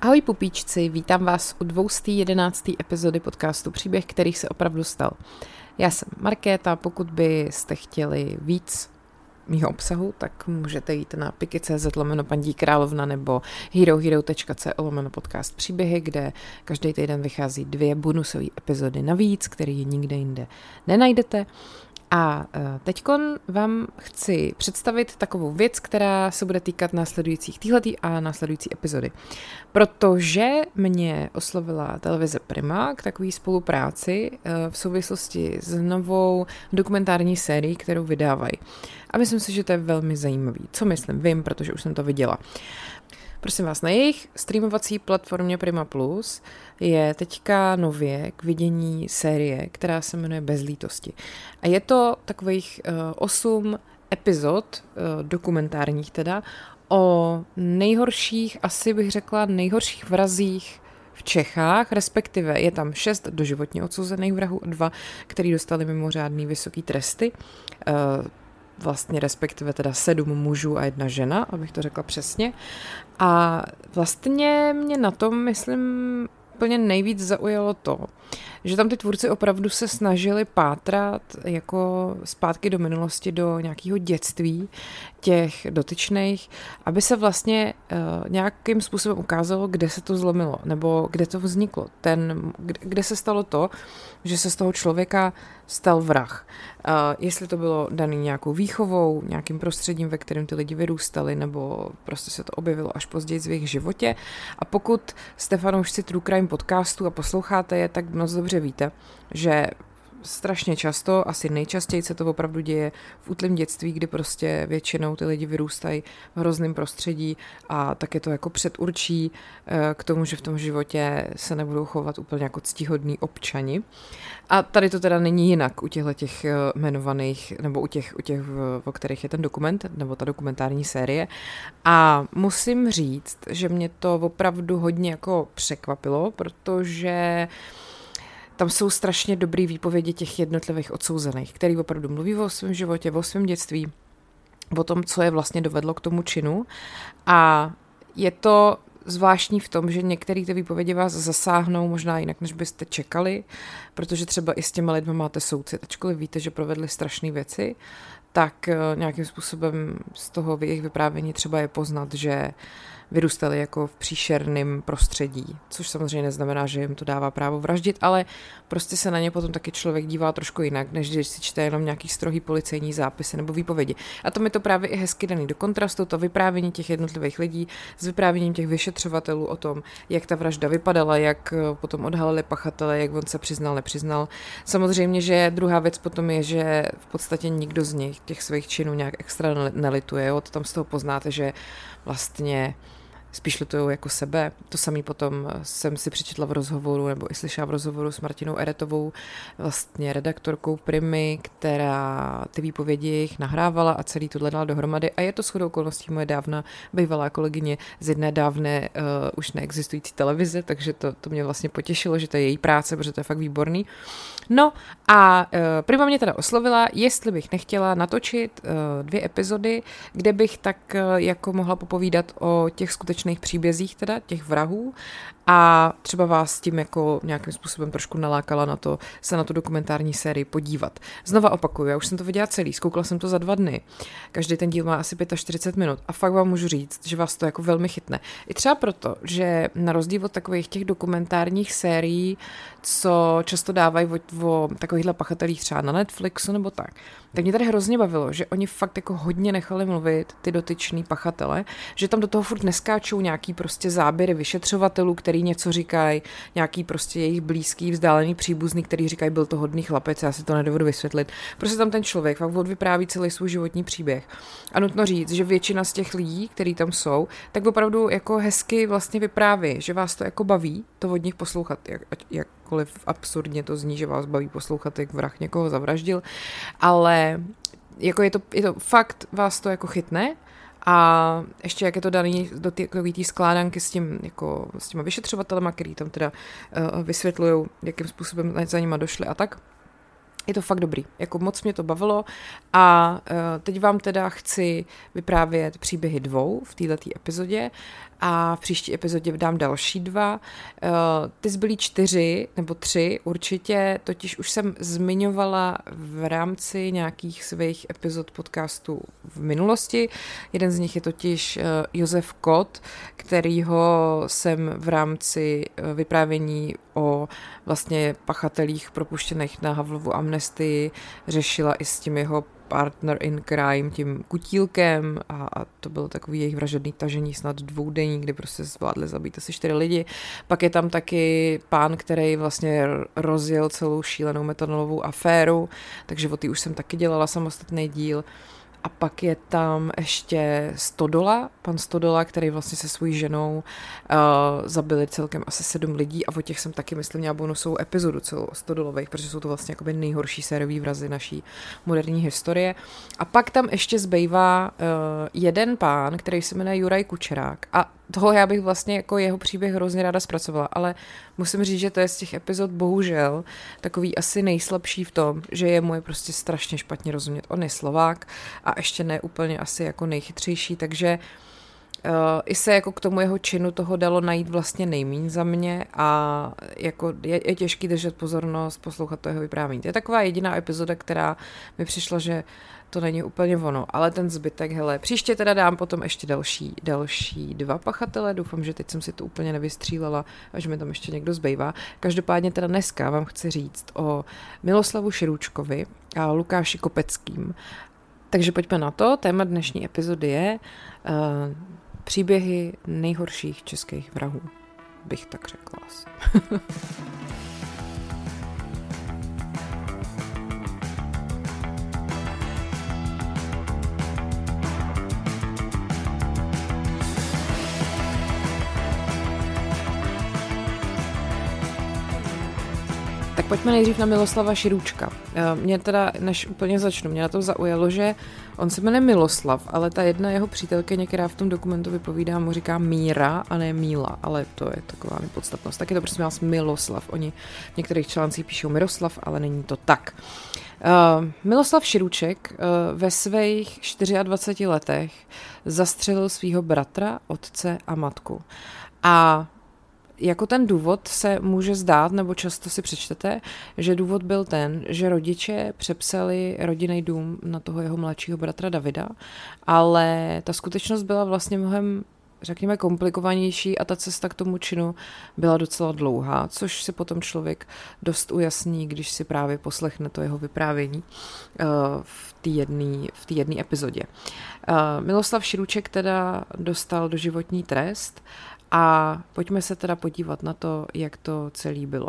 Ahoj pupíčci, vítám vás u 211. epizody podcastu Příběh, který se opravdu stal. Já jsem Markéta, pokud byste chtěli víc mýho obsahu, tak můžete jít na piky.cz lomeno paní královna nebo herohero.co lomeno podcast příběhy, kde každý týden vychází dvě bonusové epizody navíc, které nikde jinde nenajdete. A e, teď vám chci představit takovou věc, která se bude týkat následujících týhletý a následující epizody. Protože mě oslovila televize Prima k takové spolupráci e, v souvislosti s novou dokumentární sérií, kterou vydávají. A myslím si, že to je velmi zajímavý. Co myslím? Vím, protože už jsem to viděla. Prosím vás, na jejich streamovací platformě Prima Plus je teďka nově k vidění série, která se jmenuje Bezlítosti. A je to takových uh, osm epizod, uh, dokumentárních teda, o nejhorších, asi bych řekla, nejhorších vrazích v Čechách, respektive je tam šest doživotně odsouzených vrahů a dva, který dostali mimořádný vysoký tresty. Uh, vlastně respektive teda sedm mužů a jedna žena, abych to řekla přesně. A vlastně mě na tom, myslím, úplně nejvíc zaujalo to, že tam ty tvůrci opravdu se snažili pátrat jako zpátky do minulosti, do nějakého dětství těch dotyčných, aby se vlastně uh, nějakým způsobem ukázalo, kde se to zlomilo, nebo kde to vzniklo. Ten, kde, kde se stalo to, že se z toho člověka stal vrah. Uh, jestli to bylo daný nějakou výchovou, nějakým prostředím, ve kterém ty lidi vyrůstali, nebo prostě se to objevilo až později v jejich životě. A pokud jste fanoušci True Crime podcastu a posloucháte je, tak moc dobře víte, že strašně často, asi nejčastěji se to opravdu děje v útlém dětství, kdy prostě většinou ty lidi vyrůstají v hrozném prostředí a tak je to jako předurčí eh, k tomu, že v tom životě se nebudou chovat úplně jako ctihodní občani. A tady to teda není jinak u těchto těch eh, jmenovaných, nebo u těch, u těch, o kterých je ten dokument, nebo ta dokumentární série. A musím říct, že mě to opravdu hodně jako překvapilo, protože tam jsou strašně dobrý výpovědi těch jednotlivých odsouzených, který opravdu mluví o svém životě, o svém dětství, o tom, co je vlastně dovedlo k tomu činu. A je to zvláštní v tom, že některé ty výpovědi vás zasáhnou možná jinak, než byste čekali, protože třeba i s těma lidmi máte soucit, ačkoliv víte, že provedli strašné věci, tak eh, nějakým způsobem z toho jejich vyprávění třeba je poznat, že vyrůstali jako v příšerném prostředí, což samozřejmě neznamená, že jim to dává právo vraždit, ale prostě se na ně potom taky člověk dívá trošku jinak, než když si čte jenom nějaký strohý policejní zápisy nebo výpovědi. A to mi to právě i hezky daný do kontrastu, to vyprávění těch jednotlivých lidí s vyprávěním těch vyšetřovatelů o tom, jak ta vražda vypadala, jak eh, potom odhalili pachatele, jak on se přiznal, nepřiznal. Samozřejmě, že druhá věc potom je, že v podstatě nikdo z nich těch svých činů nějak extra nelituje. To tam z toho poznáte, že vlastně spíš litují jako sebe. To samý potom jsem si přečetla v rozhovoru, nebo i slyšela v rozhovoru s Martinou Eretovou, vlastně redaktorkou Primy, která ty výpovědi jich nahrávala a celý to dala dohromady. A je to shodou okolností moje dávna bývalá kolegyně z jedné dávné uh, už neexistující televize, takže to, to mě vlastně potěšilo, že to je její práce, protože to je fakt výborný. No a uh, Prima mě teda oslovila, jestli bych nechtěla natočit uh, dvě epizody, kde bych tak uh, jako mohla popovídat o těch skutečných příbězích teda, těch vrahů a třeba vás tím jako nějakým způsobem trošku nalákala na to se na tu dokumentární sérii podívat. Znova opakuju, já už jsem to viděla celý, zkoukla jsem to za dva dny. Každý ten díl má asi 45 minut a fakt vám můžu říct, že vás to jako velmi chytne. I třeba proto, že na rozdíl od takových těch dokumentárních sérií, co často dávají o, o takovýchhle pachatelích třeba na Netflixu nebo tak, tak mě tady hrozně bavilo, že oni fakt jako hodně nechali mluvit ty dotyčný pachatele, že tam do toho furt neskáčou nějaký prostě záběry vyšetřovatelů, který něco říkají, nějaký prostě jejich blízký, vzdálený příbuzný, který říkají, byl to hodný chlapec, já si to nedovedu vysvětlit. Prostě tam ten člověk fakt odvypráví celý svůj životní příběh. A nutno říct, že většina z těch lidí, kteří tam jsou, tak opravdu jako hezky vlastně vypráví, že vás to jako baví, to od nich poslouchat, jak, jakkoliv absurdně to zní, že vás baví poslouchat, jak vrah někoho zavraždil, ale jako je to, je to fakt vás to jako chytne a ještě jak je to daný do té skládanky s, tím, jako, s těma vyšetřovatelema, který tam teda uh, vysvětlují, jakým způsobem za nima došli a tak. je to fakt dobrý, jako moc mě to bavilo a uh, teď vám teda chci vyprávět příběhy dvou v této epizodě a v příští epizodě dám další dva. Uh, ty zbylí čtyři nebo tři určitě, totiž už jsem zmiňovala v rámci nějakých svých epizod podcastu v minulosti. Jeden z nich je totiž uh, Josef Kot, kterýho jsem v rámci uh, vyprávění o vlastně pachatelích propuštěných na Havlovu amnestii řešila i s tím jeho partner in crime, tím kutílkem a, a to bylo takový jejich vražedný tažení snad dvoudenní, kdy prostě zvládli zabít asi čtyři lidi. Pak je tam taky pán, který vlastně rozjel celou šílenou metanolovou aféru, takže o té už jsem taky dělala samostatný díl. A pak je tam ještě Stodola, pan Stodola, který vlastně se svojí ženou uh, zabili celkem asi sedm lidí a o těch jsem taky, myslím, měla bonusovou epizodu celou Stodolových, protože jsou to vlastně jakoby nejhorší sérový vrazy naší moderní historie. A pak tam ještě zbývá uh, jeden pán, který se jmenuje Juraj Kučerák a toho já bych vlastně jako jeho příběh hrozně ráda zpracovala, ale musím říct, že to je z těch epizod bohužel takový asi nejslabší v tom, že je mu je prostě strašně špatně rozumět. On je Slovák a ještě ne úplně asi jako nejchytřejší, takže uh, i se jako k tomu jeho činu toho dalo najít vlastně nejmín za mě a jako je, je těžký držet pozornost, poslouchat to jeho vyprávění. To je taková jediná epizoda, která mi přišla, že to není úplně ono, ale ten zbytek, hele, příště teda dám potom ještě další, další dva pachatele, doufám, že teď jsem si to úplně nevystřílela a že mi tam ještě někdo zbývá. Každopádně teda dneska vám chci říct o Miloslavu Širůčkovi a Lukáši Kopeckým. Takže pojďme na to, téma dnešní epizody je uh, příběhy nejhorších českých vrahů, bych tak řekla asi. Tak pojďme nejdřív na Miloslava Širůčka. Eh, mě teda, než úplně začnu, mě na to zaujalo, že on se jmenuje Miloslav, ale ta jedna jeho přítelkyně, která v tom dokumentu vypovídá, mu říká Míra a ne Míla, ale to je taková nepodstatnost. Tak je to prostě vás Miloslav. Oni v některých článcích píšou Miroslav, ale není to tak. Uh, Miloslav Širůček uh, ve svých 24 letech zastřelil svého bratra, otce a matku. A jako ten důvod se může zdát, nebo často si přečtete, že důvod byl ten, že rodiče přepsali rodinný dům na toho jeho mladšího bratra Davida, ale ta skutečnost byla vlastně mnohem řekněme, komplikovanější a ta cesta k tomu činu byla docela dlouhá, což si potom člověk dost ujasní, když si právě poslechne to jeho vyprávění uh, v té jedné epizodě. Uh, Miloslav Širůček teda dostal doživotní trest a pojďme se teda podívat na to, jak to celé bylo.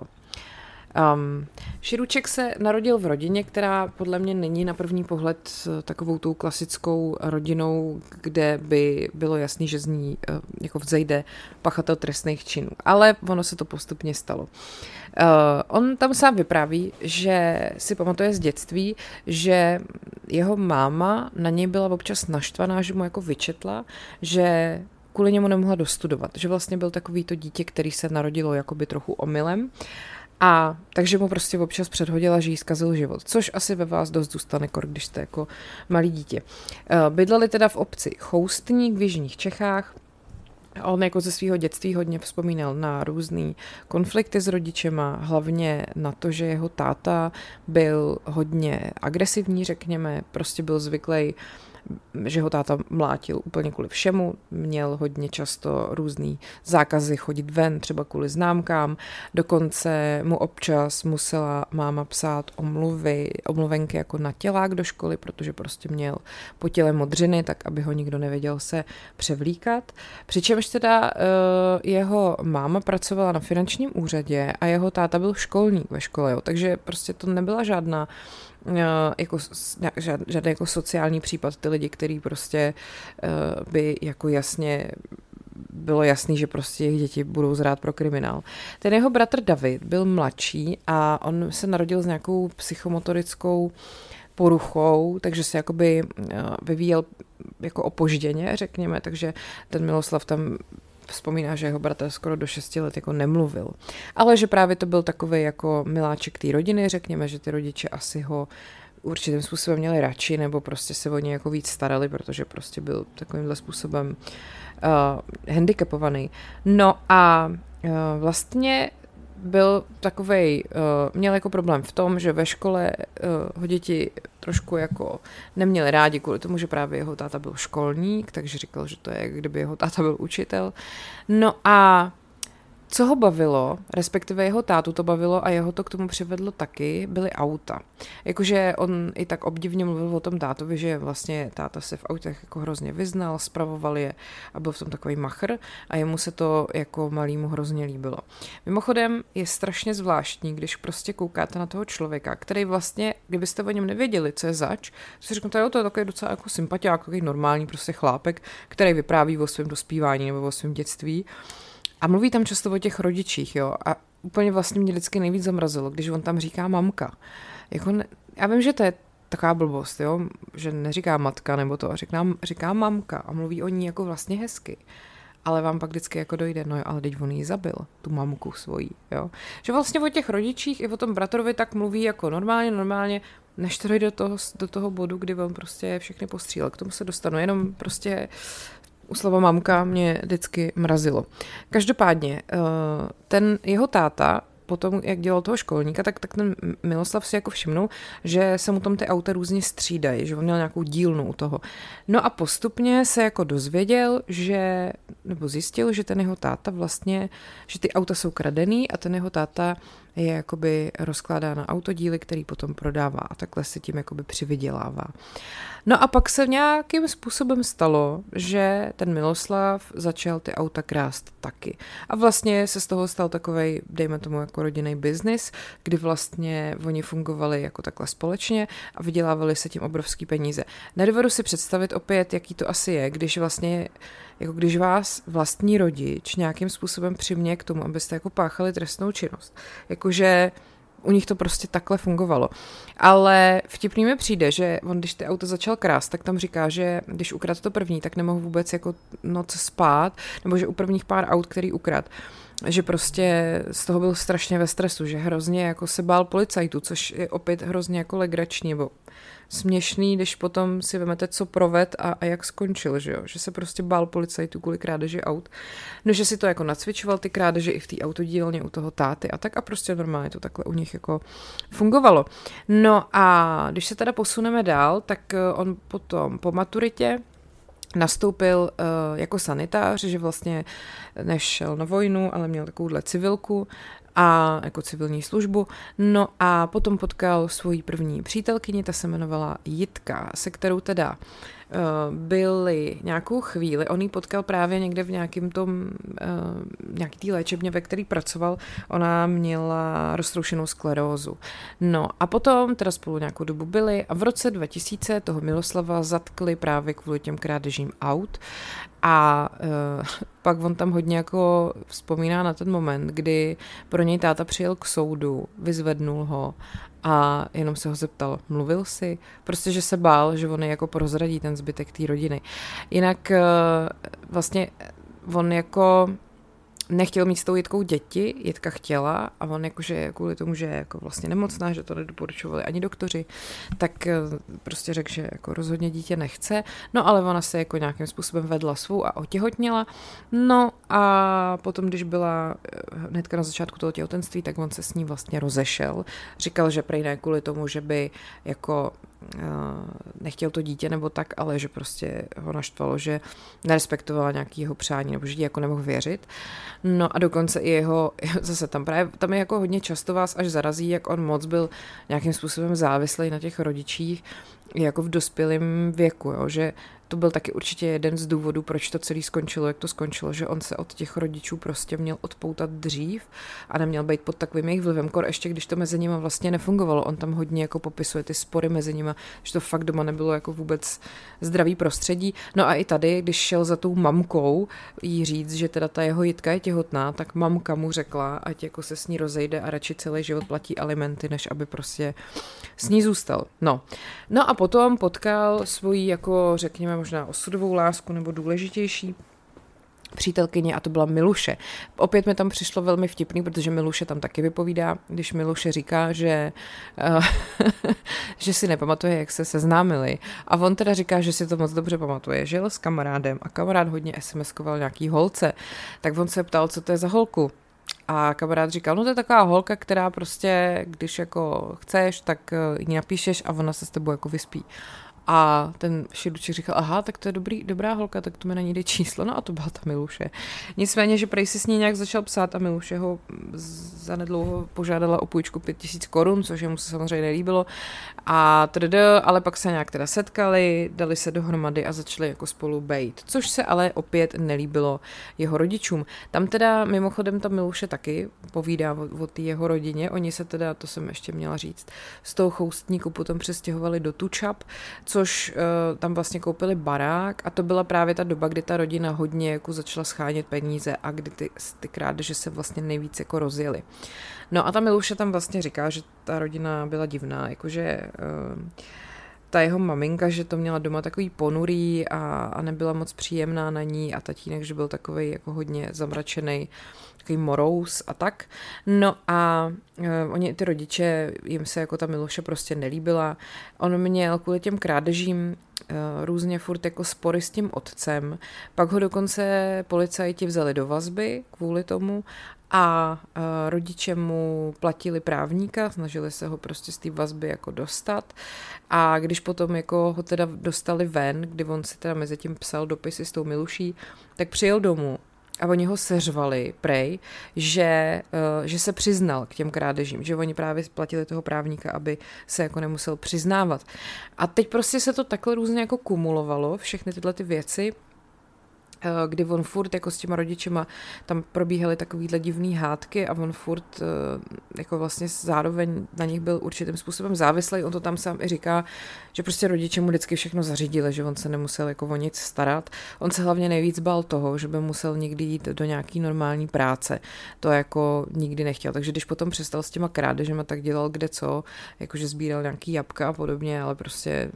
Um, Širuček se narodil v rodině, která podle mě není na první pohled takovou tou klasickou rodinou, kde by bylo jasný, že z ní uh, jako vzejde pachatel trestných činů. Ale ono se to postupně stalo. Uh, on tam sám vypráví, že si pamatuje z dětství, že jeho máma na něj byla občas naštvaná, že mu jako vyčetla, že kvůli němu nemohla dostudovat, že vlastně byl takový to dítě, který se narodilo jakoby trochu omylem. A takže mu prostě občas předhodila, že jí zkazil život, což asi ve vás dost zůstane, kor, když jste jako malý dítě. Eh, bydleli teda v obci Choustník v Jižních Čechách, On jako ze svého dětství hodně vzpomínal na různé konflikty s rodičema, hlavně na to, že jeho táta byl hodně agresivní, řekněme, prostě byl zvyklý že ho táta mlátil úplně kvůli všemu, měl hodně často různý zákazy chodit ven, třeba kvůli známkám, dokonce mu občas musela máma psát omluvy, omluvenky jako na tělák do školy, protože prostě měl po těle modřiny, tak aby ho nikdo nevěděl se převlíkat. Přičemž teda uh, jeho máma pracovala na finančním úřadě a jeho táta byl školník ve škole, jo, takže prostě to nebyla žádná Eh, jako, žádný jako sociální případ, ty lidi, který prostě eh, by jako jasně bylo jasný, že prostě jejich děti budou zrát pro kriminál. Ten jeho bratr David byl mladší a on se narodil s nějakou psychomotorickou poruchou, takže se jakoby eh, vyvíjel jako opožděně, řekněme, takže ten Miloslav tam vzpomíná, že jeho bratr skoro do 6 let jako nemluvil. Ale že právě to byl takový jako miláček té rodiny, řekněme, že ty rodiče asi ho určitým způsobem měli radši, nebo prostě se o ně jako víc starali, protože prostě byl takovýmhle způsobem uh, handicapovaný. No a uh, vlastně byl takový, uh, měl jako problém v tom, že ve škole uh, ho děti trošku jako neměli rádi kvůli tomu, že právě jeho táta byl školník, takže říkal, že to je, kdyby jeho táta byl učitel. No a co ho bavilo, respektive jeho tátu to bavilo a jeho to k tomu přivedlo taky, byly auta. Jakože on i tak obdivně mluvil o tom tátovi, že vlastně táta se v autech jako hrozně vyznal, spravoval je a byl v tom takový machr a jemu se to jako malýmu hrozně líbilo. Mimochodem je strašně zvláštní, když prostě koukáte na toho člověka, který vlastně, kdybyste o něm nevěděli, co je zač, si řeknete, jo, to je takový docela jako sympatiák, takový normální prostě chlápek, který vypráví o svém dospívání nebo o svém dětství. A mluví tam často o těch rodičích, jo. A úplně vlastně mě vždycky nejvíc zamrazilo, když on tam říká mamka. Jako ne, já vím, že to je taková blbost, jo, že neříká matka nebo to, říká, říká mamka a mluví o ní jako vlastně hezky. Ale vám pak vždycky jako dojde, no jo, ale teď on ji zabil, tu mamku svojí, jo. Že vlastně o těch rodičích i o tom bratrovi tak mluví jako normálně, normálně, než to dojde do toho, do toho bodu, kdy on prostě všechny postřílel. K tomu se dostanu, jenom prostě u slova mamka mě vždycky mrazilo. Každopádně, eh, ten jeho táta potom, jak dělal toho školníka, tak, tak ten Miloslav si jako všimnul, že se mu tam ty auta různě střídají, že on měl nějakou dílnu u toho. No a postupně se jako dozvěděl, že, nebo zjistil, že ten jeho táta vlastně, že ty auta jsou kradený a ten jeho táta je jakoby rozkládá na autodíly, který potom prodává a takhle se tím jakoby přivydělává. No a pak se nějakým způsobem stalo, že ten Miloslav začal ty auta krást taky. A vlastně se z toho stal takový, dejme tomu jako rodinný biznis, kdy vlastně oni fungovali jako takhle společně a vydělávali se tím obrovský peníze. Nedovedu si představit opět, jaký to asi je, když vlastně jako když vás vlastní rodič nějakým způsobem přimě k tomu, abyste jako páchali trestnou činnost. Jakože u nich to prostě takhle fungovalo. Ale vtipný mi přijde, že on, když ty auto začal krást, tak tam říká, že když ukradl to první, tak nemohl vůbec jako noc spát, nebo že u prvních pár aut, který ukrad, že prostě z toho byl strašně ve stresu, že hrozně jako se bál policajtů, což je opět hrozně jako legrační, nebo směšný, když potom si vemete, co proved a, a jak skončil, že jo? Že se prostě bál policajtů kvůli krádeži aut. No, že si to jako nacvičoval ty krádeže i v té autodílně u toho táty a tak a prostě normálně to takhle u nich jako fungovalo. No a když se teda posuneme dál, tak eh, on potom po maturitě nastoupil uh, jako sanitář, že vlastně nešel na vojnu, ale měl takovouhle civilku a jako civilní službu. No a potom potkal svoji první přítelkyni, ta se jmenovala Jitka, se kterou teda Eh, byli nějakou chvíli, on ji potkal právě někde v nějakým tom, eh, nějaký té léčebně, ve který pracoval, ona měla roztroušenou sklerózu. No a potom teda spolu nějakou dobu byli a v roce 2000 toho Miloslava zatkli právě kvůli těm krádežím aut a uh, pak on tam hodně jako vzpomíná na ten moment, kdy pro něj táta přijel k soudu, vyzvednul ho a jenom se ho zeptal, mluvil si? Prostě, že se bál, že on jako prozradí ten zbytek té rodiny. Jinak uh, vlastně on jako nechtěl mít s tou Jitkou děti, Jitka chtěla a on jakože kvůli tomu, že je jako vlastně nemocná, že to nedoporučovali ani doktoři, tak eh, prostě řekl, že jako rozhodně dítě nechce, no ale ona se jako nějakým způsobem vedla svou a otěhotněla, no a potom, když byla eh, hnedka na začátku toho těhotenství, tak on se s ní vlastně rozešel, říkal, že prej ne kvůli tomu, že by jako nechtěl to dítě nebo tak, ale že prostě ho naštvalo, že nerespektovala nějaký jeho přání nebo že jí jako nemohl věřit. No a dokonce i jeho, zase tam právě, tam je jako hodně často vás až zarazí, jak on moc byl nějakým způsobem závislý na těch rodičích, jako v dospělém věku, jo, že to byl taky určitě jeden z důvodů, proč to celé skončilo, jak to skončilo, že on se od těch rodičů prostě měl odpoutat dřív a neměl být pod takovým jejich vlivem, kor ještě když to mezi nimi vlastně nefungovalo. On tam hodně jako popisuje ty spory mezi nimi, že to fakt doma nebylo jako vůbec zdravý prostředí. No a i tady, když šel za tou mamkou jí říct, že teda ta jeho jitka je těhotná, tak mamka mu řekla, ať jako se s ní rozejde a radši celý život platí alimenty, než aby prostě s ní zůstal. No. No a potom potkal svoji jako řekněme možná osudovou lásku nebo důležitější přítelkyně a to byla Miluše. Opět mi tam přišlo velmi vtipný, protože Miluše tam taky vypovídá, když Miluše říká, že, uh, že si nepamatuje, jak se seznámili. A on teda říká, že si to moc dobře pamatuje. Žil s kamarádem a kamarád hodně SMS-koval nějaký holce. Tak on se ptal, co to je za holku. A kamarád říkal, no to je taková holka, která prostě, když jako chceš, tak eh, ji napíšeš a ona se s tebou jako vyspí. A ten šiduček říkal, aha, tak to je dobrý, dobrá holka, tak to mi na ní jde číslo. No a to byla ta Miluše. Nicméně, že prej si s ní nějak začal psát a Miluše ho zanedlouho požádala o půjčku 5000 korun, což mu se samozřejmě nelíbilo. A td, ale pak se nějak teda setkali, dali se dohromady a začali jako spolu bejt, což se ale opět nelíbilo jeho rodičům. Tam teda mimochodem ta Miluše taky povídá o, o té jeho rodině. Oni se teda, to jsem ještě měla říct, z toho choustníku potom přestěhovali do Tučap, co což uh, tam vlastně koupili barák a to byla právě ta doba, kdy ta rodina hodně jako začala schánět peníze a kdy ty, ty krádeže se vlastně nejvíc jako rozjeli. No a ta Miluše tam vlastně říká, že ta rodina byla divná, jakože uh, ta jeho maminka, že to měla doma takový ponurý a, a nebyla moc příjemná na ní a tatínek, že byl takový jako hodně zamračený, takový morous a tak. No a uh, oni, ty rodiče, jim se jako ta Miloše prostě nelíbila. On měl kvůli těm krádežím uh, různě furt jako spory s tím otcem. Pak ho dokonce policajti vzali do vazby kvůli tomu a uh, rodiče mu platili právníka, snažili se ho prostě z té vazby jako dostat a když potom jako ho teda dostali ven, kdy on si teda mezi tím psal dopisy s tou Miluší, tak přijel domů a oni ho seřvali, prej, že, uh, že se přiznal k těm krádežím, že oni právě platili toho právníka, aby se jako nemusel přiznávat. A teď prostě se to takhle různě jako kumulovalo, všechny tyhle ty věci, Eh, kdy on furt jako s těma rodičema tam probíhaly takovýhle divný hádky a on furt eh, jako vlastně zároveň na nich byl určitým způsobem závislý. On to tam sám i říká, že prostě rodiče mu vždycky všechno zařídili, že on se nemusel jako o nic starat. On se hlavně nejvíc bál toho, že by musel někdy jít do nějaký normální práce. To jako nikdy nechtěl. Takže když potom přestal s těma krádežema, tak dělal kde co, jakože sbíral nějaký jabka a podobně, ale prostě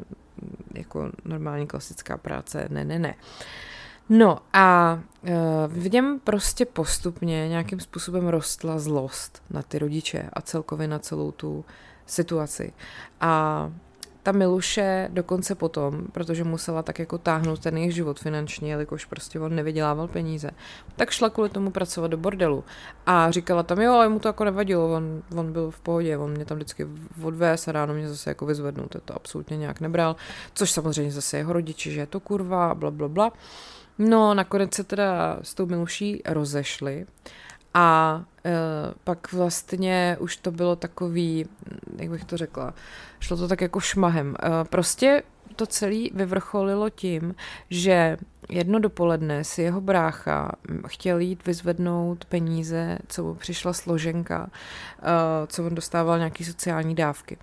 jako normální klasická práce, ne, ne, ne. No a uh, v něm prostě postupně nějakým způsobem rostla zlost na ty rodiče a celkově na celou tu situaci. A ta Miluše dokonce potom, protože musela tak jako táhnout ten jejich život finančně, jelikož prostě on nevydělával peníze, tak šla kvůli tomu pracovat do bordelu. A říkala tam, jo, mu to jako nevadilo, on, on byl v pohodě, on mě tam vždycky odvez a ráno mě zase jako vyzvednul, to, to absolutně nějak nebral, což samozřejmě zase jeho rodiči, že je to kurva, bla, bla, bla. No, nakonec se teda s tou Miluší rozešli a e, pak vlastně už to bylo takový, jak bych to řekla, šlo to tak jako šmahem. E, prostě to celé vyvrcholilo tím, že jedno dopoledne si jeho brácha chtěl jít vyzvednout peníze, co mu přišla složenka, e, co on dostával nějaký sociální dávky.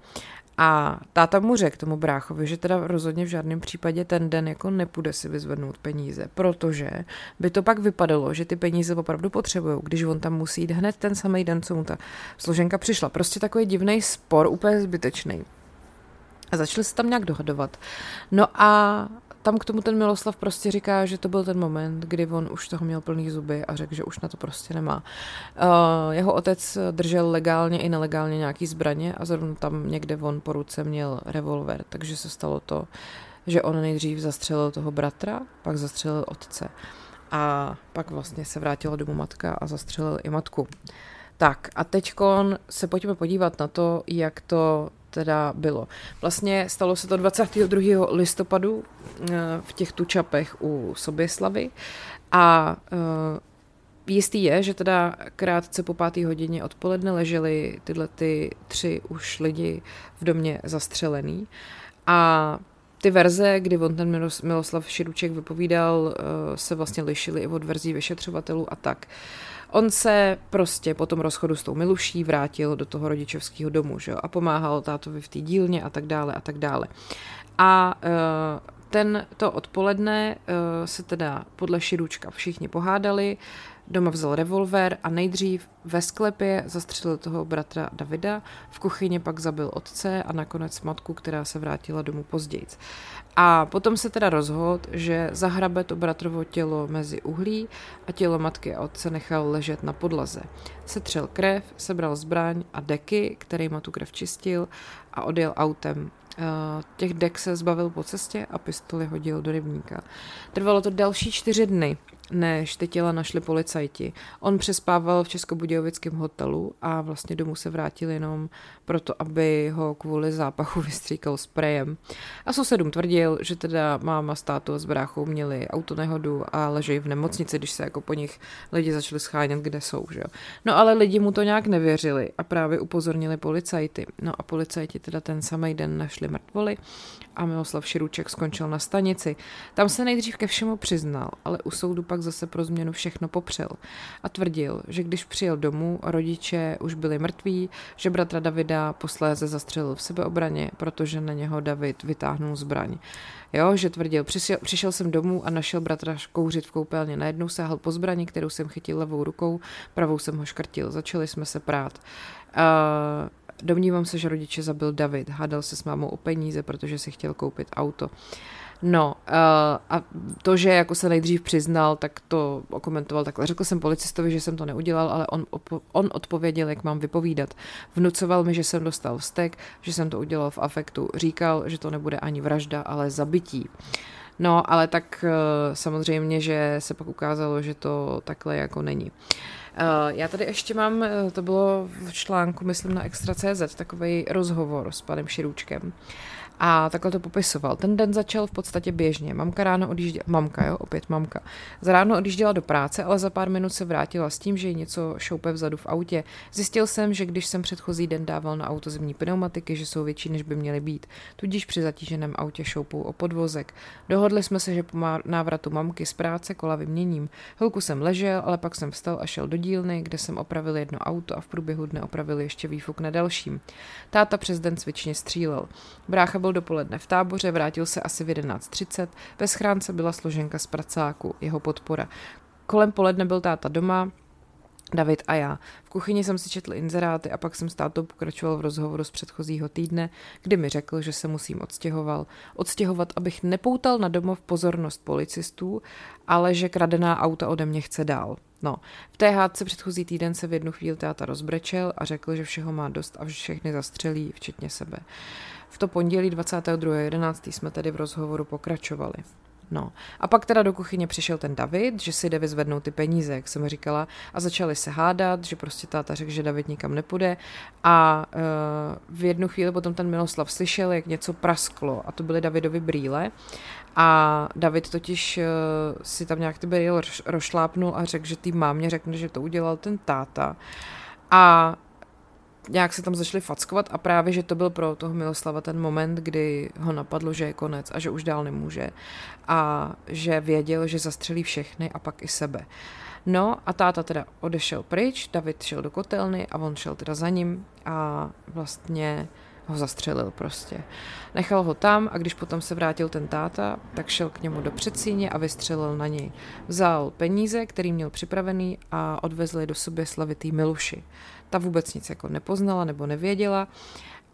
A táta mu řekl tomu bráchovi, že teda rozhodně v žádném případě ten den jako nepůjde si vyzvednout peníze, protože by to pak vypadalo, že ty peníze opravdu potřebují, když on tam musí jít hned ten samý den, co mu ta složenka přišla. Prostě takový divný spor, úplně zbytečný. A začali se tam nějak dohadovat. No a tam k tomu ten Miloslav prostě říká, že to byl ten moment, kdy on už toho měl plný zuby a řekl, že už na to prostě nemá. Uh, jeho otec držel legálně i nelegálně nějaký zbraně a zrovna tam někde on po ruce měl revolver, takže se stalo to, že on nejdřív zastřelil toho bratra, pak zastřelil otce. A pak vlastně se vrátila domů matka a zastřelil i matku. Tak a teď se pojďme podívat na to, jak to teda bylo. Vlastně stalo se to 22. listopadu eh, v těch tučapech u Soběslavy a eh, Jistý je, že teda krátce po páté hodině odpoledne leželi tyhle ty tři už lidi v domě zastřelený a ty verze, kdy on ten Miloslav Širuček vypovídal, eh, se vlastně lišily i od verzí vyšetřovatelů a tak. On se prostě po tom rozchodu s tou Miluší vrátil do toho rodičovského domu že jo, a pomáhal tátovi v té dílně a tak dále a tak dále. A uh, ten to odpoledne uh, se teda podle Širučka všichni pohádali, Doma vzal revolver a nejdřív ve sklepě zastřelil toho bratra Davida, v kuchyni pak zabil otce a nakonec matku, která se vrátila domů později. A potom se teda rozhodl, že zahrabe to bratrovo tělo mezi uhlí a tělo matky a otce nechal ležet na podlaze. Setřel krev, sebral zbraň a deky, kterýma tu krev čistil a odjel autem. Uh, těch dek se zbavil po cestě a pistoli hodil do rybníka. Trvalo to další čtyři dny, než ty těla našli policajti. On přespával v Českobudějovickém hotelu a vlastně domů se vrátil jenom proto, aby ho kvůli zápachu vystříkal sprejem. A sousedům tvrdil, že teda máma s tátou a s bráchou měli autonehodu a ležejí v nemocnici, když se jako po nich lidi začali schánět, kde jsou. Že? No ale lidi mu to nějak nevěřili a právě upozornili policajty. No a policajti teda ten samý den našli mrtvoly a Miloslav Širuček skončil na stanici. Tam se nejdřív ke všemu přiznal, ale u soudu pak zase pro změnu všechno popřel a tvrdil, že když přijel domů, rodiče už byli mrtví, že bratra Davida posléze zastřelil v sebeobraně, protože na něho David vytáhnul zbraň. Jo, že tvrdil, přišel, přišel jsem domů a našel bratra kouřit v koupelně. Najednou sáhl po zbraní, kterou jsem chytil levou rukou, pravou jsem ho škrtil. Začali jsme se prát. Uh, Domnívám se, že rodiče zabil David. Hádal se s mámou o peníze, protože si chtěl koupit auto. No uh, a to, že jako se nejdřív přiznal, tak to okomentoval takhle. Řekl jsem policistovi, že jsem to neudělal, ale on, opo- on odpověděl, jak mám vypovídat. Vnucoval mi, že jsem dostal vztek, že jsem to udělal v afektu. Říkal, že to nebude ani vražda, ale zabití. No, ale tak uh, samozřejmě, že se pak ukázalo, že to takhle jako není. Uh, já tady ještě mám, to bylo v článku, myslím na Extra.cz, takový rozhovor s panem Širůčkem. A takhle to popisoval. Ten den začal v podstatě běžně. Mamka ráno odjížděla, mamka jo, opět mamka. Z ráno odjížděla do práce, ale za pár minut se vrátila s tím, že jí něco šoupe vzadu v autě. Zjistil jsem, že když jsem předchozí den dával na auto zimní pneumatiky, že jsou větší, než by měly být. Tudíž při zatíženém autě šoupou o podvozek. Dohodli jsme se, že po návratu mamky z práce kola vyměním. Chvilku jsem ležel, ale pak jsem vstal a šel do dílny, kde jsem opravil jedno auto a v průběhu dne opravil ještě výfuk na dalším. Táta přes den cvičně střílel. Brácha byl byl dopoledne v táboře, vrátil se asi v 11.30, ve schránce byla složenka z pracáku, jeho podpora. Kolem poledne byl táta doma, David a já. V kuchyni jsem si četl inzeráty a pak jsem s tátou pokračoval v rozhovoru z předchozího týdne, kdy mi řekl, že se musím odstěhoval. Odstěhovat, abych nepoutal na domov pozornost policistů, ale že kradená auta ode mě chce dál. No, v té hádce předchozí týden se v jednu chvíli táta rozbrečel a řekl, že všeho má dost a všechny zastřelí, včetně sebe. V to pondělí 22.11. jsme tedy v rozhovoru pokračovali. No. A pak teda do kuchyně přišel ten David, že si jde vyzvednout ty peníze, jak jsem říkala, a začali se hádat, že prostě táta řekl, že David nikam nepůjde. A uh, v jednu chvíli potom ten Miloslav slyšel, jak něco prasklo, a to byly Davidovi brýle. A David totiž uh, si tam nějak ty brýle rošlápnul a řekl, že tý mámě řekne, že to udělal ten táta. A nějak se tam začali fackovat a právě, že to byl pro toho Miloslava ten moment, kdy ho napadlo, že je konec a že už dál nemůže a že věděl, že zastřelí všechny a pak i sebe. No a táta teda odešel pryč, David šel do kotelny a on šel teda za ním a vlastně ho zastřelil prostě. Nechal ho tam a když potom se vrátil ten táta, tak šel k němu do předsíně a vystřelil na něj. Vzal peníze, který měl připravený a odvezl je do sobě slavitý Miluši. Ta vůbec nic jako nepoznala nebo nevěděla.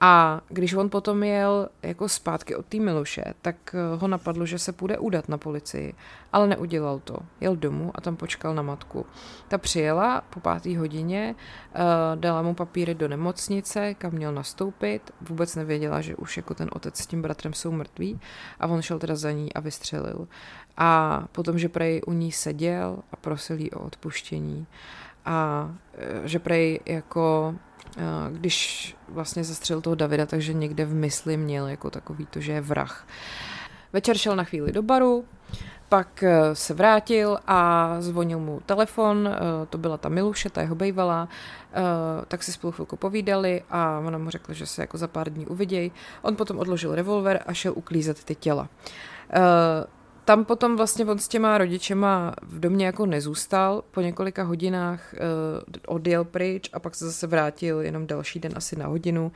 A když on potom jel jako zpátky od té Miloše, tak eh, ho napadlo, že se půjde udat na policii, ale neudělal to. Jel domů a tam počkal na matku. Ta přijela po páté hodině, eh, dala mu papíry do nemocnice, kam měl nastoupit, vůbec nevěděla, že už jako ten otec s tím bratrem jsou mrtví a on šel teda za ní a vystřelil. A potom, že prej u ní seděl a prosil jí o odpuštění a e, že prej jako e, když vlastně zastřelil toho Davida, takže někde v mysli měl jako takový to, že je vrah. Večer šel na chvíli do baru, pak e, se vrátil a zvonil mu telefon, to byla ta Miluše, ta jeho bejvala, tak si spolu chvilku povídali a ona mu řekla, že se jako za pár dní uvidějí. On potom odložil revolver a šel uklízet ty těla tam potom vlastně on s těma rodičema v domě jako nezůstal, po několika hodinách uh, odjel pryč a pak se zase vrátil jenom další den asi na hodinu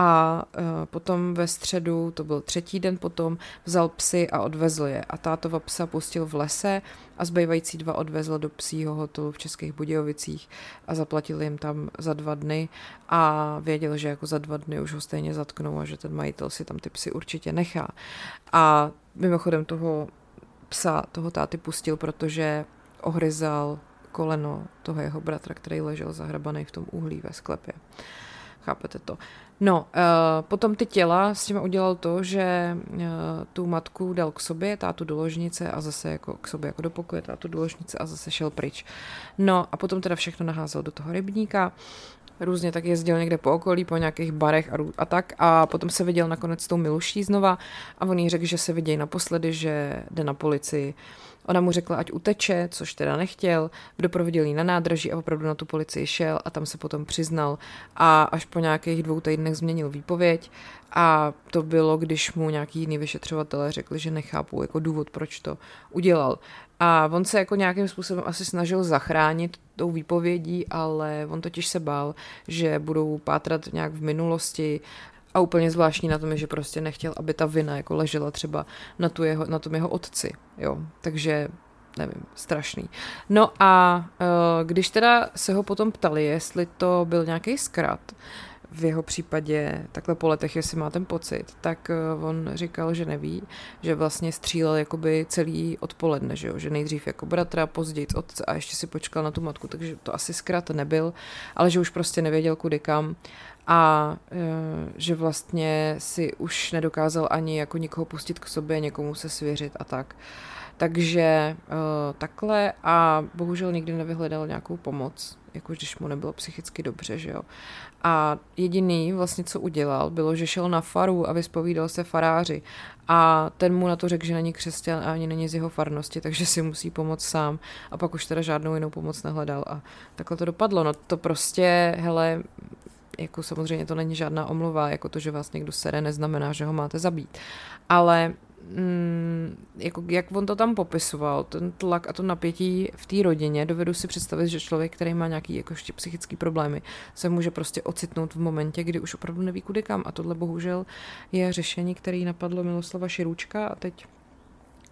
a uh, potom ve středu, to byl třetí den potom, vzal psy a odvezl je. A tátova psa pustil v lese a zbývající dva odvezl do psího hotelu v Českých Budějovicích a zaplatil jim tam za dva dny a věděl, že jako za dva dny už ho stejně zatknou a že ten majitel si tam ty psy určitě nechá. A mimochodem toho psa, toho táty pustil, protože ohryzal koleno toho jeho bratra, který ležel zahrabaný v tom uhlí ve sklepě. Chápete to? No, uh, potom ty těla s tím udělal to, že uh, tu matku dal k sobě, tátu do ložnice a zase jako k sobě jako do pokoje, tátu do ložnice a zase šel pryč. No a potom teda všechno naházel do toho rybníka, různě tak jezdil někde po okolí, po nějakých barech a, a tak a potom se viděl nakonec s tou Miluší znova a on jí řekl, že se vidějí naposledy, že jde na policii. Ona mu řekla, ať uteče, což teda nechtěl, doprovodil ji na nádraží a opravdu na tu policii šel a tam se potom přiznal a až po nějakých dvou týdnech změnil výpověď. A to bylo, když mu nějaký jiný vyšetřovatelé řekli, že nechápou jako důvod, proč to udělal. A on se jako nějakým způsobem asi snažil zachránit tou výpovědí, ale on totiž se bál, že budou pátrat nějak v minulosti a úplně zvláštní na tom je, že prostě nechtěl, aby ta vina jako ležela třeba na, tu jeho, na tom jeho otci, jo. Takže nevím, strašný. No a uh, když teda se ho potom ptali, jestli to byl nějaký zkrat, v jeho případě takhle po letech, jestli má ten pocit, tak uh, on říkal, že neví, že vlastně střílel jakoby celý odpoledne, že, jo? že nejdřív jako bratra, později otce a ještě si počkal na tu matku, takže to asi zkrat nebyl, ale že už prostě nevěděl kudy kam a e, že vlastně si už nedokázal ani jako nikoho pustit k sobě, někomu se svěřit a tak. Takže e, takhle a bohužel nikdy nevyhledal nějakou pomoc, jako když mu nebylo psychicky dobře, že jo. A jediný vlastně, co udělal, bylo, že šel na faru a vyspovídal se faráři. A ten mu na to řekl, že není křesťan a ani není z jeho farnosti, takže si musí pomoct sám. A pak už teda žádnou jinou pomoc nehledal a takhle to dopadlo. No to prostě, hele, jako samozřejmě to není žádná omluva, jako to, že vás někdo sere, neznamená, že ho máte zabít. Ale mm, jako, jak on to tam popisoval, ten tlak a to napětí v té rodině, dovedu si představit, že člověk, který má nějaký jako ještě psychické problémy, se může prostě ocitnout v momentě, kdy už opravdu neví kudy kam. A tohle bohužel je řešení, který napadlo Miloslava Širůčka a teď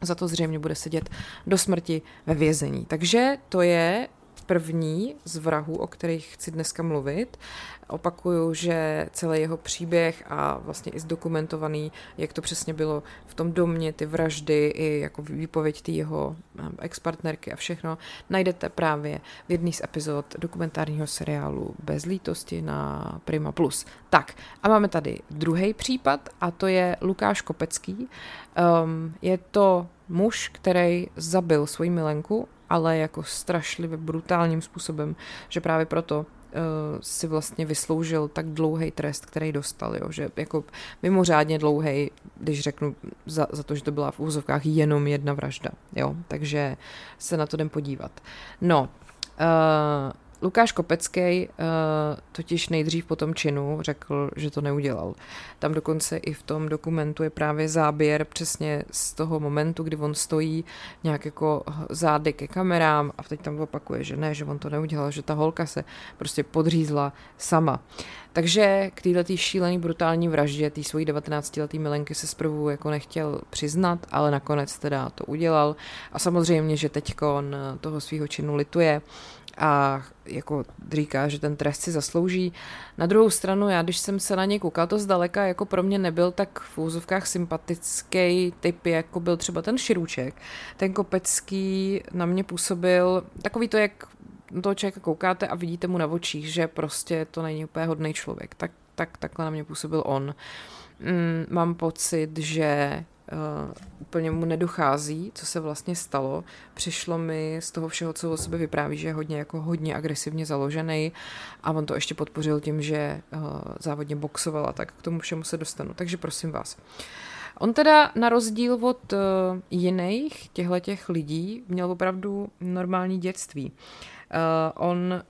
za to zřejmě bude sedět do smrti ve vězení. Takže to je první z vrahů, o kterých chci dneska mluvit. Opakuju, že celý jeho příběh a vlastně i zdokumentovaný, jak to přesně bylo v tom domě, ty vraždy i jako výpověď ty jeho um, expartnerky a všechno, najdete právě v jedné z epizod dokumentárního seriálu Bez lítosti na Prima Plus. Tak a máme tady druhý případ a to je Lukáš Kopecký. Um, je to muž, který zabil svoji milenku ale jako strašlivě brutálním způsobem, že právě proto uh, si vlastně vysloužil tak dlouhý trest, který dostal, jo, že jako mimořádně dlouhý, když řeknu za, za to, že to byla v úzovkách jenom jedna vražda, jo, takže se na to jdem podívat. No, uh, Lukáš Kopecký uh, totiž nejdřív po tom činu řekl, že to neudělal. Tam dokonce i v tom dokumentu je právě záběr přesně z toho momentu, kdy on stojí nějak jako zády ke kamerám a teď tam opakuje, že ne, že on to neudělal, že ta holka se prostě podřízla sama. Takže k této šílený brutální vraždě té svojí 19-letý milenky se zprvu jako nechtěl přiznat, ale nakonec teda to udělal a samozřejmě, že teď on toho svého činu lituje a jako říká, že ten trest si zaslouží. Na druhou stranu, já když jsem se na něj koukal, to zdaleka jako pro mě nebyl tak v úzovkách sympatický typ, jako byl třeba ten Širůček. Ten Kopecký na mě působil takový to, jak toho člověka koukáte a vidíte mu na očích, že prostě to není úplně hodný člověk. Tak, tak takhle na mě působil on. Mm, mám pocit, že uh, úplně mu nedochází, co se vlastně stalo. Přišlo mi z toho všeho, co o sebe vypráví, že je hodně, jako hodně agresivně založený a on to ještě podpořil tím, že uh, závodně boxoval a tak k tomu všemu se dostanu. Takže prosím vás. On teda na rozdíl od uh, jiných těchto lidí měl opravdu normální dětství. Uh, on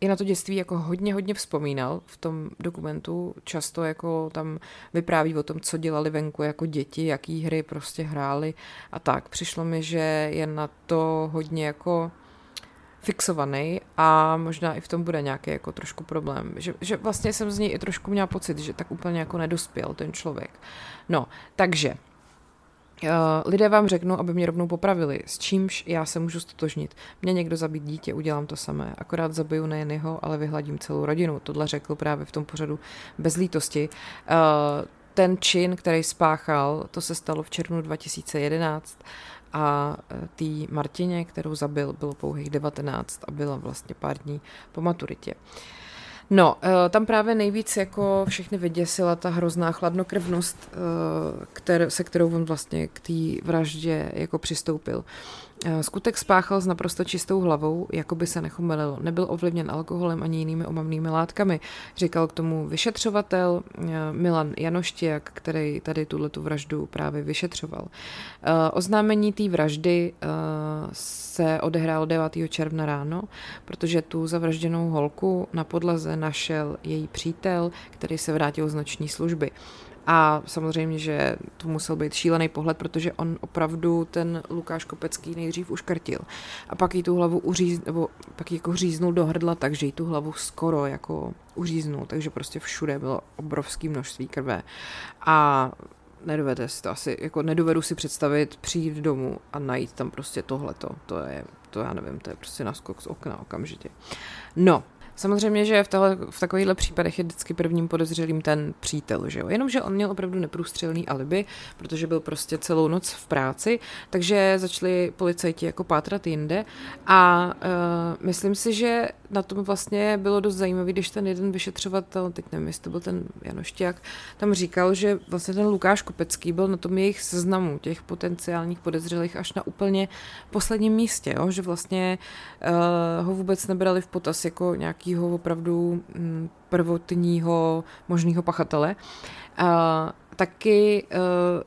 i na to dětství jako hodně, hodně vzpomínal v tom dokumentu. Často jako tam vypráví o tom, co dělali venku jako děti, jaký hry prostě hráli a tak. Přišlo mi, že je na to hodně jako fixovaný a možná i v tom bude nějaký jako trošku problém. Že, že vlastně jsem z něj i trošku měla pocit, že tak úplně jako nedospěl ten člověk. No, takže lidé vám řeknou, aby mě rovnou popravili, s čímž já se můžu stotožnit. Mě někdo zabít dítě, udělám to samé. Akorát zabiju nejen jeho, ale vyhladím celou rodinu. Tohle řekl právě v tom pořadu bez lítosti. Uh, ten čin, který spáchal, to se stalo v červnu 2011 a e, té Martině, kterou zabil, bylo pouhých 19 a byla vlastně pár dní po maturitě. No, e, tam právě nejvíc jako všechny vyděsila ta hrozná chladnokrvnost, e, se kterou on vlastně k té vraždě jako přistoupil. Eh, skutek spáchal s naprosto čistou hlavou, jako by se nechomelil. Nebyl ovlivněn alkoholem ani jinými omamnými látkami. Říkal k tomu vyšetřovatel eh, Milan Janoštěk, který tady tuhle tu vraždu právě vyšetřoval. Eh, oznámení té vraždy se odehrálo 9. června ráno, protože tu zavražděnou holku na podlaze našel její přítel, který se vrátil z noční služby. A samozřejmě, že to musel být šílený pohled, protože on opravdu ten Lukáš Kopecký nejdřív uškrtil. A pak jí tu hlavu uříz, nebo pak jí jako říznul do hrdla, takže jí tu hlavu skoro jako uříznul, takže prostě všude bylo obrovské množství krve. A nedovede si to asi, jako nedovedu si představit přijít domů a najít tam prostě tohleto. To je, to já nevím, to je prostě naskok z okna okamžitě. No, Samozřejmě, že v, tohle, v takovýchhle případech je vždycky prvním podezřelým ten přítel, že jo? Jenomže on měl opravdu neprůstřelný alibi, protože byl prostě celou noc v práci, takže začali policajti jako pátrat jinde a uh, myslím si, že na tom vlastně bylo dost zajímavé, když ten jeden vyšetřovatel, teď nevím, jestli to byl ten Janošťák, tam říkal, že vlastně ten Lukáš Kopecký byl na tom jejich seznamu těch potenciálních podezřelých až na úplně posledním místě, jo? že vlastně uh, ho vůbec nebrali v potaz jako nějakýho opravdu mm, prvotního možného pachatele. Uh, taky uh,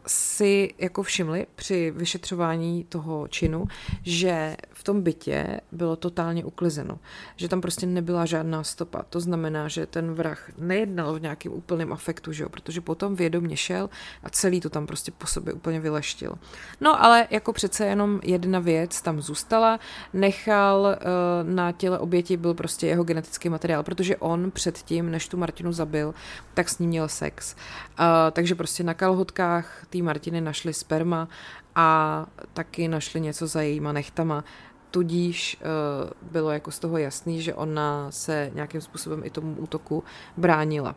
si jako všimli při vyšetřování toho činu, že v tom bytě bylo totálně uklizeno, že tam prostě nebyla žádná stopa. To znamená, že ten vrah nejednal v nějakým úplným afektu, že jo? protože potom vědomě šel a celý to tam prostě po sobě úplně vyleštil. No ale jako přece jenom jedna věc tam zůstala, nechal uh, na těle oběti byl prostě jeho genetický materiál, protože on předtím, než tu Martinu zabil, tak s ním měl sex. Uh, takže prostě na kalhotkách té Martiny našli sperma a taky našli něco za jejíma nechtama tudíž uh, bylo jako z toho jasný, že ona se nějakým způsobem i tomu útoku bránila.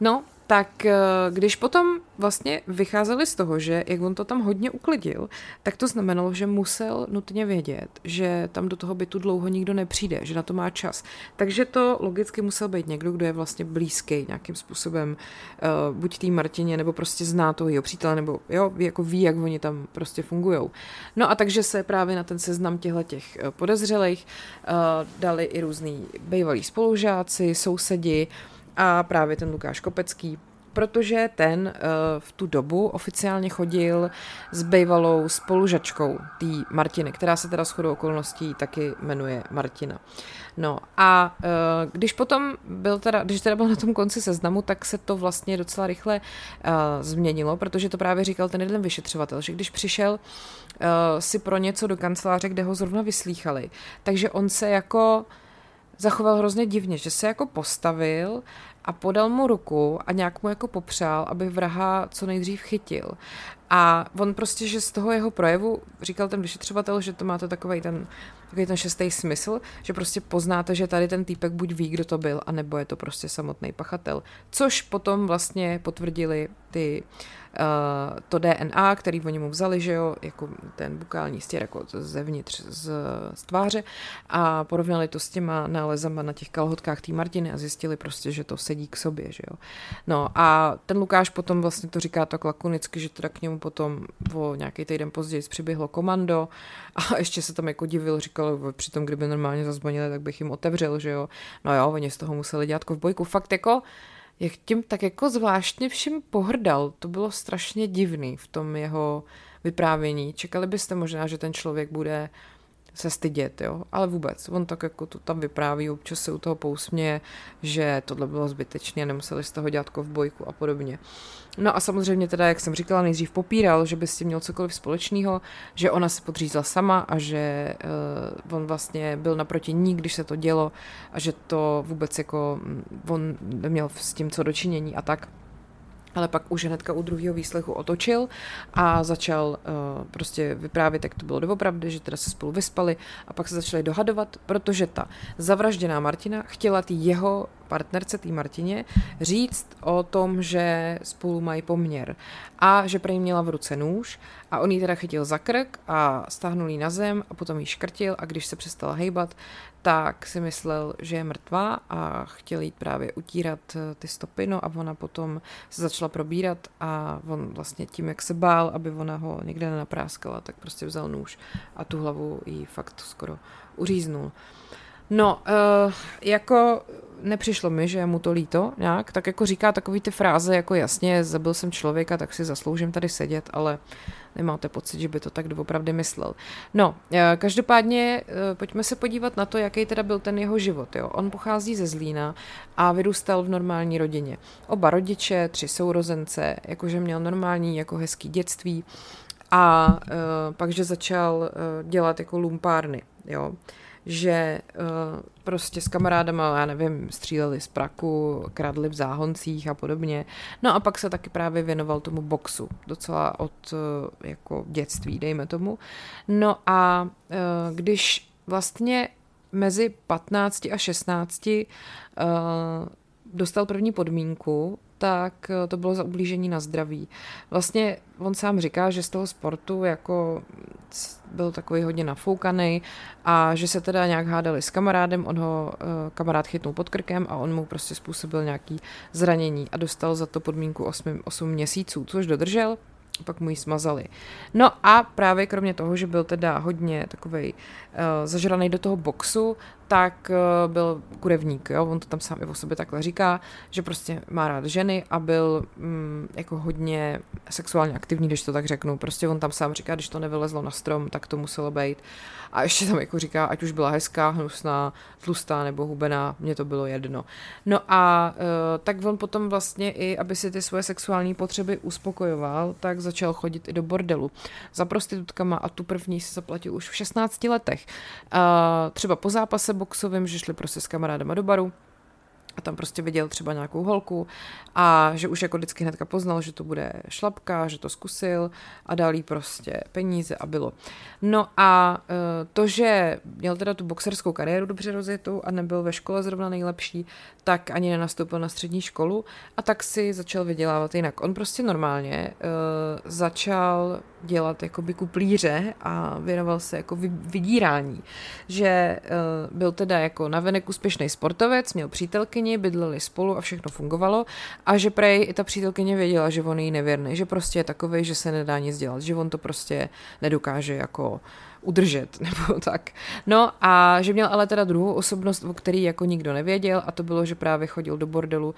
No, tak eh, když potom vlastně vycházeli z toho, že jak on to tam hodně uklidil, tak to znamenalo, že musel nutně vědět, že tam do toho bytu dlouho nikdo nepřijde, že na to má čas. Takže to logicky musel být někdo, kdo je vlastně blízký nějakým způsobem, uh, buď té Martině, nebo prostě zná toho jeho přítele, nebo jo, jako ví, jak oni tam prostě fungují. No a takže se právě na ten seznam těchto těch podezřelých uh, dali i různý bývalí spolužáci, sousedi, a právě ten Lukáš Kopecký, protože ten uh, v tu dobu oficiálně chodil s bývalou spolužačkou té Martiny, která se teda shodou okolností taky jmenuje Martina. No a uh, když potom byl teda, když teda byl na tom konci seznamu, tak se to vlastně docela rychle uh, změnilo, protože to právě říkal ten jeden vyšetřovatel, že když přišel si pro něco do kanceláře, kde ho zrovna vyslýchali, takže on se jako zachoval hrozně divně, že se jako postavil a podal mu ruku a nějak mu jako popřál, aby vraha co nejdřív chytil. A on prostě, že z toho jeho projevu, říkal ten vyšetřovatel, že to máte takový ten, takový ten šestý smysl, že prostě poznáte, že tady ten týpek buď ví, kdo to byl, anebo je to prostě samotný pachatel. Což potom vlastně potvrdili ty uh, to DNA, který oni mu vzali, že jo, jako ten bukální stěr jako zevnitř z, z tváře a porovnali to s těma nálezama na těch kalhotkách té Martiny a zjistili prostě, že to sedí k sobě, že jo. No a ten Lukáš potom vlastně to říká tak lakonicky, že teda k němu potom o nějaký týden později přiběhlo komando a ještě se tam jako divil, říkal, přitom kdyby normálně zazvonili, tak bych jim otevřel, že jo. No jo, oni z toho museli dělat bojku. Fakt jako jak tím tak jako zvláštně vším pohrdal. To bylo strašně divný v tom jeho vyprávění. Čekali byste možná, že ten člověk bude se stydět, jo, ale vůbec, on tak jako to tam vypráví, občas se u toho pousměje, že tohle bylo zbytečné, nemuseli z toho dělat kovbojku a podobně. No a samozřejmě teda, jak jsem říkala, nejdřív popíral, že by s tím měl cokoliv společného, že ona se podřízla sama a že uh, on vlastně byl naproti ní, když se to dělo a že to vůbec jako mm, on neměl s tím co dočinění a tak ale pak už hnedka u druhého výslechu otočil a začal uh, prostě vyprávět, jak to bylo doopravdy, že teda se spolu vyspali a pak se začali dohadovat, protože ta zavražděná Martina chtěla tý jeho partnerce, té Martině, říct o tom, že spolu mají poměr a že prej měla v ruce nůž a on ji teda chytil za krk a stáhnul ji na zem a potom ji škrtil a když se přestala hejbat, tak si myslel, že je mrtvá a chtěl jít právě utírat eh, ty stopy, no a ona potom se začala probírat a on vlastně tím, jak se bál, aby ona ho někde nenapráskala, tak prostě vzal nůž a tu hlavu jí fakt skoro uříznul. No, uh, jako nepřišlo mi, že je mu to líto nějak, tak jako říká takový ty fráze, jako jasně, zabil jsem člověka, tak si zasloužím tady sedět, ale nemáte pocit, že by to tak doopravdy myslel. No, eh, každopádně eh, pojďme se podívat na to, jaký teda byl ten jeho život. Jo. On pochází ze Zlína a vyrůstal v normální rodině. Oba rodiče, tři sourozence, jakože měl normální, jako hezký dětství a uh, pak, že začal dělat jako lumpárny, jo že uh, prostě s kamarádama, já nevím, stříleli z praku, kradli v záhoncích a podobně. No a pak se taky právě věnoval tomu boxu, docela od uh, jako dětství, dejme tomu. No a uh, když vlastně mezi 15 a 16 uh, dostal první podmínku, tak to bylo za ublížení na zdraví. Vlastně on sám říká, že z toho sportu jako byl takový hodně nafoukaný a že se teda nějak hádali s kamarádem, on ho uh, kamarád chytnul pod krkem a on mu prostě způsobil nějaký zranění a dostal za to podmínku 8, 8 měsíců, což dodržel, pak mu ji smazali. No a právě kromě toho, že byl teda hodně takovej uh, zažraný do toho boxu, tak uh, byl kurevník, jo? on to tam sám i o sobě takhle říká, že prostě má rád ženy a byl mm, jako hodně sexuálně aktivní, když to tak řeknu. Prostě on tam sám říká, když to nevylezlo na strom, tak to muselo být. A ještě tam jako říká, ať už byla hezká, hnusná, tlustá nebo hubená, mně to bylo jedno. No a uh, tak on potom vlastně i, aby si ty svoje sexuální potřeby uspokojoval, tak začal chodit i do bordelu za prostitutkama a tu první si zaplatil už v 16 letech. Uh, třeba po zápase boxovým, že šli prostě s kamarádama do baru a tam prostě viděl třeba nějakou holku a že už jako vždycky hnedka poznal, že to bude šlapka, že to zkusil a dal jí prostě peníze a bylo. No a e, to, že měl teda tu boxerskou kariéru dobře rozjetou a nebyl ve škole zrovna nejlepší, tak ani nenastoupil na střední školu a tak si začal vydělávat jinak. On prostě normálně uh, začal dělat jakoby kuplíře a věnoval se jako vydírání. Že uh, byl teda jako navenek úspěšný sportovec, měl přítelkyni, bydleli spolu a všechno fungovalo a že prej i ta přítelkyně věděla, že on je nevěrný, že prostě je takový, že se nedá nic dělat, že on to prostě nedokáže jako udržet, nebo tak. No a že měl ale teda druhou osobnost, o který jako nikdo nevěděl a to bylo, že právě chodil do bordelu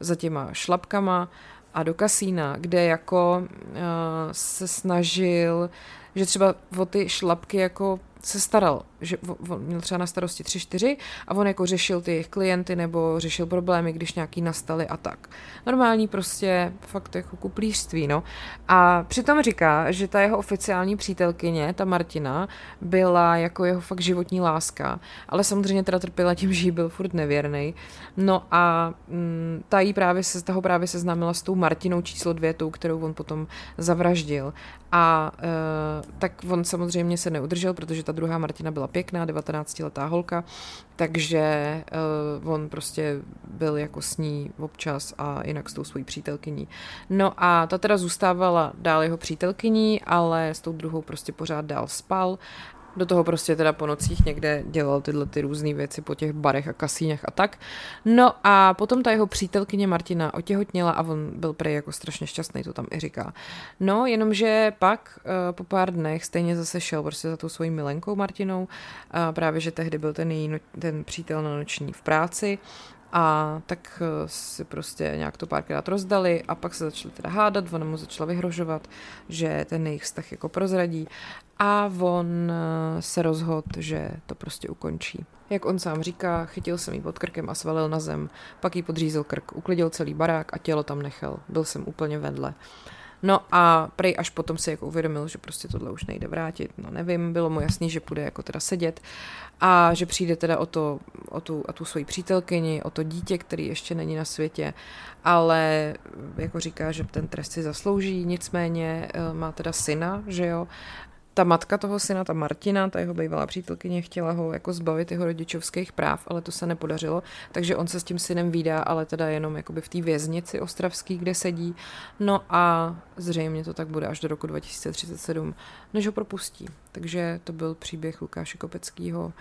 za těma šlapkama a do kasína, kde jako uh, se snažil, že třeba o ty šlapky jako se staral, že on měl třeba na starosti tři, čtyři a on jako řešil ty jejich klienty nebo řešil problémy, když nějaký nastaly a tak. Normální prostě fakt jako kuplířství, no. A přitom říká, že ta jeho oficiální přítelkyně, ta Martina, byla jako jeho fakt životní láska, ale samozřejmě teda trpěla tím, že jí byl furt nevěrný. No a mm, ta jí právě se, toho právě seznámila s tou Martinou číslo dvě, tou, kterou on potom zavraždil. A e, tak on samozřejmě se neudržel, protože ta druhá Martina byla pěkná, 19-letá holka, takže uh, on prostě byl jako s ní občas a jinak s tou svojí přítelkyní. No a ta teda zůstávala dál jeho přítelkyní, ale s tou druhou prostě pořád dál spal do toho prostě teda po nocích někde dělal tyhle ty různé věci po těch barech a kasínech a tak. No a potom ta jeho přítelkyně Martina otěhotněla a on byl prej jako strašně šťastný, to tam i říká. No, jenomže pak uh, po pár dnech stejně zase šel prostě za tou svojí milenkou Martinou, uh, právě že tehdy byl ten její no, ten přítel na noční v práci a tak eh, si prostě nějak to párkrát rozdali a pak se začali teda hádat, ona mu začala vyhrožovat, že ten jejich vztah jako prozradí a on eh, se rozhodl, že to prostě ukončí. Jak on sám říká, chytil jsem jí pod krkem a svalil na zem, pak jí podřízl krk, uklidil celý barák a tělo tam nechal. Byl jsem úplně vedle. No a prej až potom si jako uvědomil, že prostě tohle už nejde vrátit, no nevím, bylo mu jasný, že půjde jako teda sedět a že přijde teda o, to, o, tu, o tu svoji přítelkyni, o to dítě, který ještě není na světě, ale jako říká, že ten trest si zaslouží, nicméně eh, má teda syna, že jo, ta matka toho syna, ta Martina, ta jeho bývalá přítelkyně, chtěla ho jako zbavit jeho rodičovských práv, ale to se nepodařilo, takže on se s tím synem výdá, ale teda jenom jakoby v té věznici ostravský, kde sedí. No a zřejmě to tak bude až do roku 2037, než ho propustí. Takže to byl příběh Lukáše Kopeckého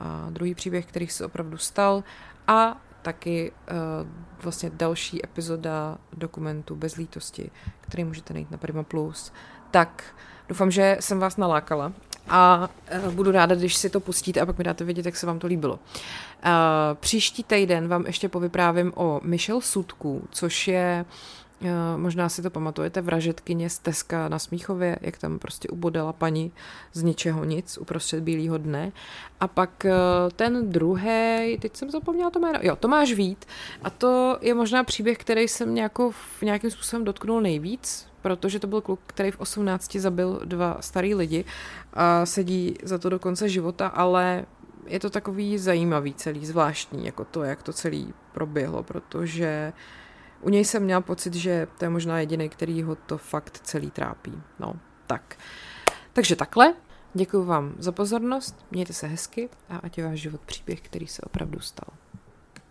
a druhý příběh, který se opravdu stal a taky uh, vlastně další epizoda dokumentu Bez lítosti, který můžete najít na Prima Plus. Tak Doufám, že jsem vás nalákala a uh, budu ráda, když si to pustíte a pak mi dáte vědět, jak se vám to líbilo. Uh, příští týden vám ještě povyprávím o Michelle Sudku, což je uh, možná si to pamatujete, vražetkyně z Teska na Smíchově, jak tam prostě ubodala paní z ničeho nic uprostřed bílého dne. A pak ten druhý, teď jsem zapomněla to jméno, jo, Tomáš Vít. A to je možná příběh, který jsem nějakou, v nějakým způsobem dotknul nejvíc, protože to byl kluk, který v 18 zabil dva starý lidi a sedí za to do konce života, ale je to takový zajímavý celý, zvláštní, jako to, jak to celý proběhlo, protože u něj jsem měla pocit, že to je možná jediný, který ho to fakt celý trápí. No, tak. Takže takhle. Děkuji vám za pozornost, mějte se hezky a ať je váš život příběh, který se opravdu stal.